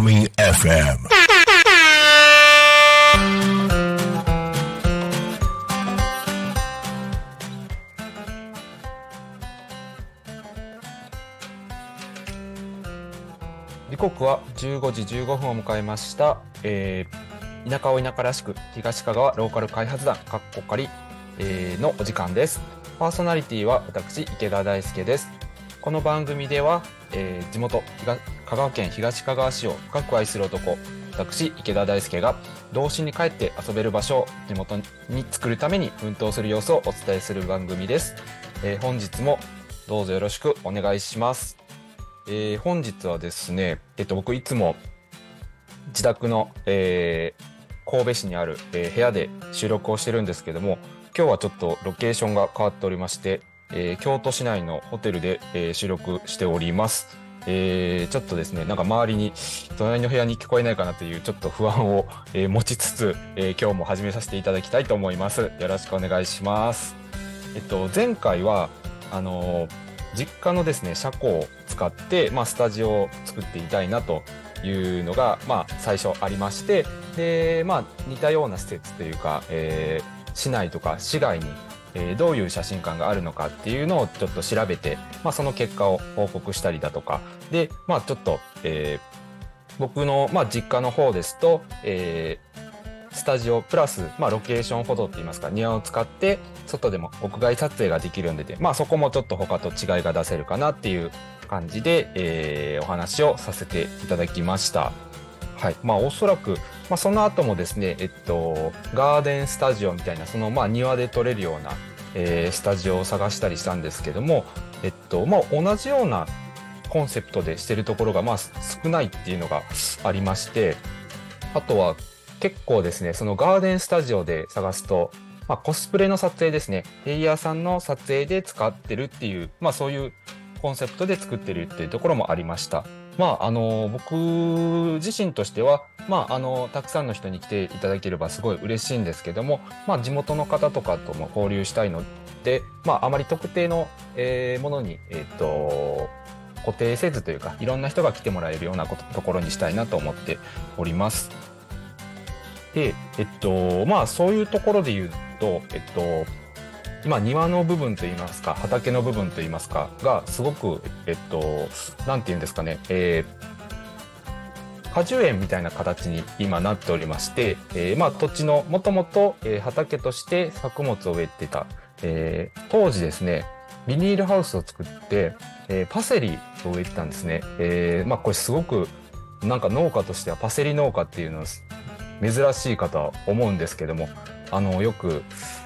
Alchemy FM. 時刻は15時15分を迎えました、えー田舎を田舎らしく東香川ローカル開発団かっこかり、えーのお時間ですパーソナリティは私池田大輔ですこの番組では、えー地元東香川県東香川市を深く愛する男私池田大輔が童心に帰って遊べる場所を地元に作るために奮闘する様子をお伝えする番組です、えー本日もどうぞよろしくお願いしますえー本日はですね、えっと、僕いつも自宅の、えー神戸市にある、えー部屋で収録をしてるんですけども今日はちょっとロケーションが変わっておりまして、えー京都市内のホテルで、えー収録しております。えーちょっとですね、なんか周りに隣の部屋に聞こえないかなというちょっと不安を、えー持ちつつ、えー今日も始めさせていただきたいと思います。よろしくお願いします。えっと、前回は、あのー実家のですね、車庫を使って、まあ、スタジオを作っていたいなというのが、まあ、最初ありまして、で、まあ、似たような施設というか、えー市内とか市外に、えーどういう写真館があるのかっていうのをちょっと調べて、まあ、その結果を報告したりだとか、で、まあ、ちょっと、えー僕の、まあ、実家の方ですと、えースタジオプラス、まあ、ロケーションフォトって言いますか庭を使って外でも屋外撮影ができるんでで、まあ、そこもちょっと他と違いが出せるかなっていう感じで、えーお話をさせていただきました。はい。まあ、おそらく、まあ、その後もですね、えっと、ガーデンスタジオみたいな、その、まあ、庭で撮れるような、えースタジオを探したりしたんですけども、えっと、まあ、同じようなコンセプトでしてるところが、まあ、少ないっていうのがありまして、あとは、結構ですね、そのガーデンスタジオで探すと、まあ、コスプレの撮影ですね、レイヤーさんの撮影で使ってるっていう、まあ、そういうコンセプトで作ってるっていうところもありました。まあ、あの、僕自身としては、まあ、あの、たくさんの人に来ていただければすごい嬉しいんですけども、まあ、地元の方とかとも交流したいので、まあ、あまり特定の、えーものに、えっ、と、固定せずというか、いろんな人が来てもらえるようなことところにしたいなと思っております。で、えっと、まあ、そういうところで言うと、えっと、今庭の部分といいますか畑の部分といいますかがすごくえっとなんて言うんですかね、えー果樹園みたいな形に今なっておりまして、えーまあ土地のもともと畑として作物を植えてた、えー当時ですねビニールハウスを作って、えーパセリを植えてたんですね、えーまあこれすごくなんか農家としてはパセリ農家っていうのは珍しいかとは思うんですけどもあのよく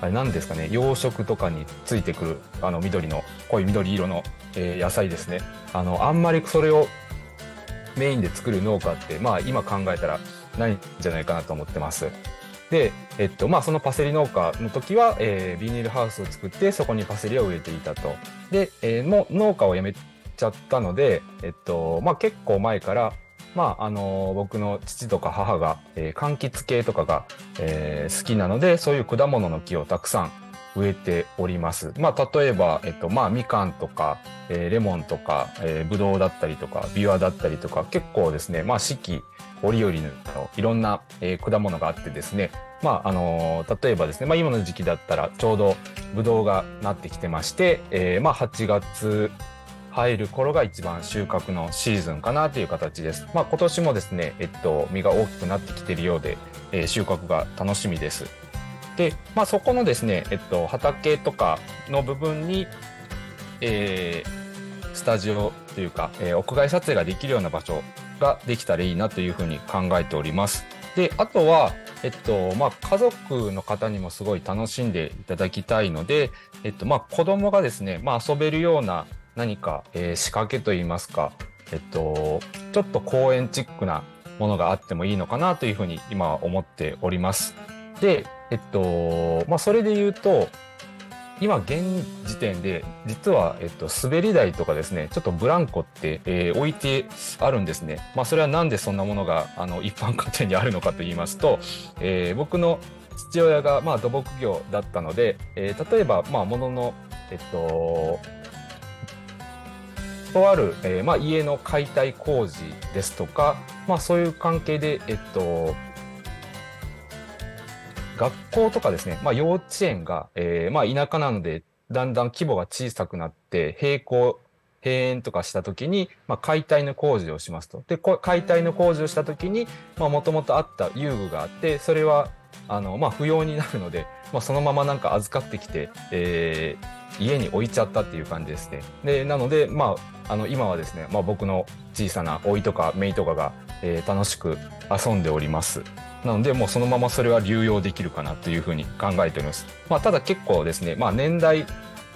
あれ何ですかね養殖とかについてくるあの緑の濃い緑色の、えー野菜ですね。あのあんまりそれをメインで作る農家ってまあ今考えたらないんじゃないかなと思ってます。で、えっとまあ、そのパセリ農家の時は、えービニールハウスを作ってそこにパセリを植えていたと。で、えーもう農家を辞めちゃったので、えっとまあ、結構前からまああの僕の父とか母が、えー柑橘系とかが、えー好きなのでそういう果物の木をたくさん植えております。まあ例えば、えっと、まあみかんとか、えーレモンとか、えー、ぶどうだったりとか、ビワだったりとか、結構ですね、まあ四季折々のいろんな、えー果物があってですね、まああのー例えばですね、まあ今の時期だったらちょうどぶどうがなってきてまして、えーまあ8月入る頃が一番収穫のシーズンかなという形です。まあ今年もですね、えっと、実が大きくなってきているようで、えー収穫が楽しみです。で、まあそこのですね、えっと、畑とかの部分に、えースタジオというか、えー屋外撮影ができるような場所ができたらいいなというふうに考えております。で、あとは、えっと、まあ、家族の方にもすごい楽しんでいただきたいので、えっと、まあ、子供がですね、まあ、遊べるような何か、えー仕掛けといいますか、えっと、ちょっと公園チックなものがあってもいいのかなというふうに今は思っております。で、えっと、まあ、それで言うと、今現時点で実は、えっと、滑り台とかですねちょっとブランコって、えー置いてあるんですね。まあ、それはなんでそんなものがあの一般家庭にあるのかと言いますと、えー僕の父親が、まあ、土木業だったので、えー例えば、まあ、ものの、えっと、とある、えーまあ、家の解体工事ですとか、まあ、そういう関係で、えっと、学校とかですね、まあ、幼稚園が、えーまあ、田舎なのでだんだん規模が小さくなって並行閉園とかした時に、まあ、解体の工事をしますと。で解体の工事をした時にもともとあった遊具があってそれはあの、まあ、不要になるので、まあ、そのままなんか預かってきて、えー、家に置いちゃったっていう感じですね。でなので、まあ、あの今はですね、まあ、僕の小さな甥とか姪とかが、えー、楽しく遊んでおります。なのでもうそのままそれは流用できるかなというふうに考えております。まあ、ただ結構ですね、まあ、年代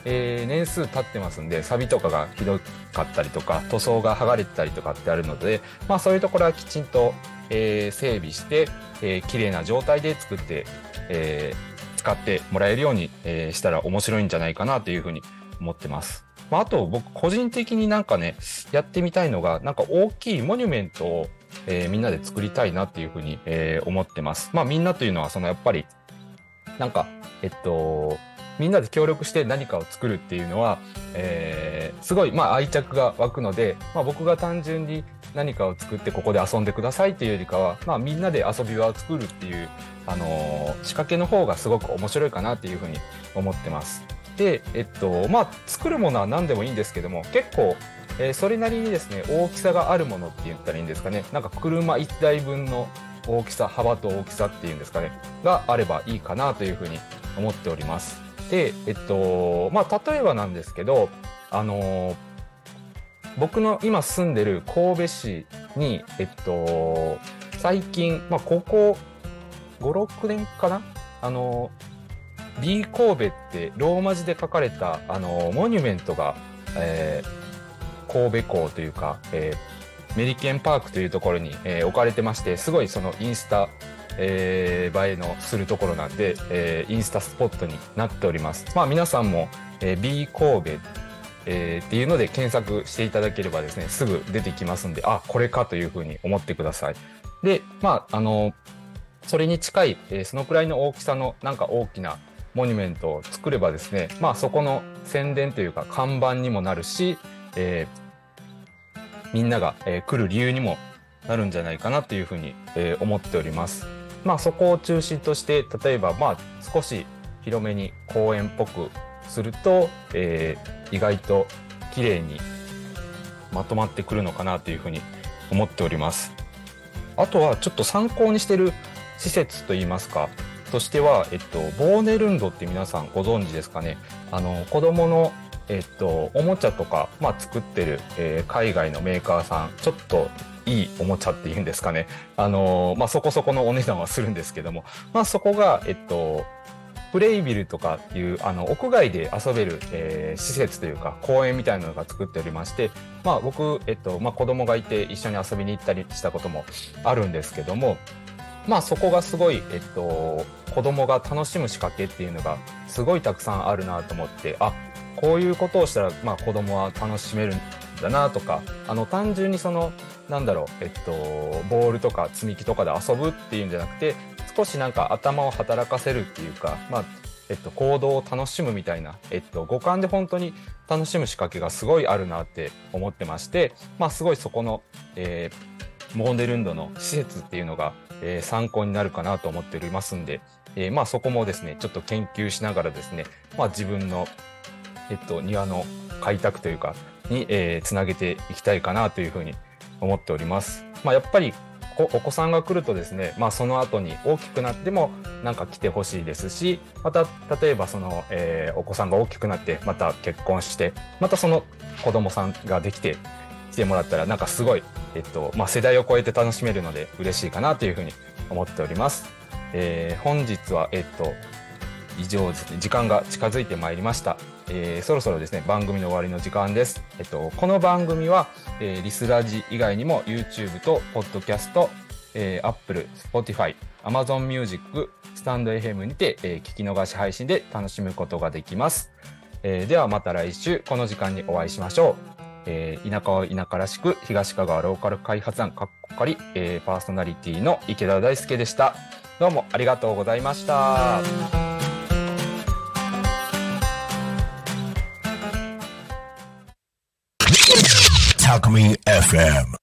えー、年数経ってますんで錆とかがひどかったりとか塗装が剥がれてたりとかってあるので、まあ、そういうところはきちんと、えー、整備して、えー、綺麗な状態で作って、えー、使ってもらえるように、えー、したら面白いんじゃないかなというふうに思ってます。まあ、あと僕個人的になんかねやってみたいのがなんか大きいモニュメントを、えー、みんなで作りたいなっていうふうに、えー、思ってます。まあみんなというのはそのやっぱりなんかえっとみんなで協力して何かを作るっていうのは、えー、すごい、まあ、愛着が湧くので、まあ、僕が単純に何かを作ってここで遊んでくださいっていうよりかは、まあ、みんなで遊び場を作るっていう、あのー、仕掛けの方がすごく面白いかなっていうふうに思ってます。で、えっと、まあ、作るものは何でもいいんですけども、結構、えー、それなりにですね、大きさがあるものって言ったらいいんですかね。なんか車1台分の大きさ、幅と大きさっていうんですかね、があればいいかなというふうに思っております。で、えっと、まあ、例えばなんですけど、あの僕の今住んでる神戸市に、えっと、最近、まあ、ここ5、6年かな？あの B 神戸ってローマ字で書かれた、あのモニュメントが、えー、神戸港というか、えー、メリケンパークというところに、えー、置かれてまして、すごいそのインスタえー、映えのするところなんで、えー、インスタスポットになっております。まあ皆さんも、えー、B 神戸、えー、っていうので検索していただければですね、すぐ出てきますんで、あ、これかというふうに思ってください。で、まあ、あの、それに近い、えー、そのくらいの大きさのなんか大きなモニュメントを作ればですね、まあそこの宣伝というか看板にもなるし、えー、みんなが、えー、来る理由にもなるんじゃないかなというふうに、えー、思っております。まあ、そこを中心として例えばまあ少し広めに公園っぽくすると、えー、意外と綺麗にまとまってくるのかなというふうに思っております。あとはちょっと参考にしてる施設といいますかとしては、えっと、ボーネルンドって皆さんご存知ですかねあの子供のえっと、おもちゃとか、まあ、作ってる、えー、海外のメーカーさんちょっといいおもちゃっていうんですかね。あのまあ、そこそこのお値段はするんですけども、まあ、そこが、えっと、プレイビルとかっていう、あの、屋外で遊べる、えー、施設というか、公園みたいなのが作っておりまして、まあ、僕、えっと、まあ、子供がいて一緒に遊びに行ったりしたこともあるんですけども、まあ、そこがすごい、えっと、子供が楽しむ仕掛けっていうのが、すごいたくさんあるなと思って、あ、こういうことをしたら、まあ、子供は楽しめるんだなとか、あの、単純にその、なんだろう、えっと、ボールとか積み木とかで遊ぶっていうんじゃなくて、少しなんか頭を働かせるっていうか、まあ、えっと、行動を楽しむみたいな、えっと、五感で本当に楽しむ仕掛けがすごいあるなって思ってまして、まあ、すごいそこの、えー、モーデルンドの施設っていうのが、えー、参考になるかなと思っておりますんで、えー、まあそこもですね、ちょっと研究しながらですね、まあ自分の、えっと、庭の開拓というか、に、えー、つなげていきたいかなというふうに思っております。まあ、やっぱりお子さんが来るとですね、まあ、その後に大きくなってもなんか来てほしいですしまた例えばその、えー、お子さんが大きくなってまた結婚してまたその子供さんができて来てもらったらなんかすごい、えっとまあ、世代を超えて楽しめるので嬉しいかなというふうに思っております。えー、本日は、えっと、以上ですね時間が近づいてまいりました。えー、そろそろですね、番組の終わりの時間です。えっと、この番組は、えー、リスラジ以外にも YouTube と Podcast、えー、Apple、Spotify、Amazon Music、スタンド FM にて、えー、聞き逃し配信で楽しむことができます。えー、ではまた来週この時間にお会いしましょう。えー、田舎は田舎らしく東香川ローカル開発団かっこかり、えー、パーソナリティの池田大輔でした。どうもありがとうございました。Alchemy FM.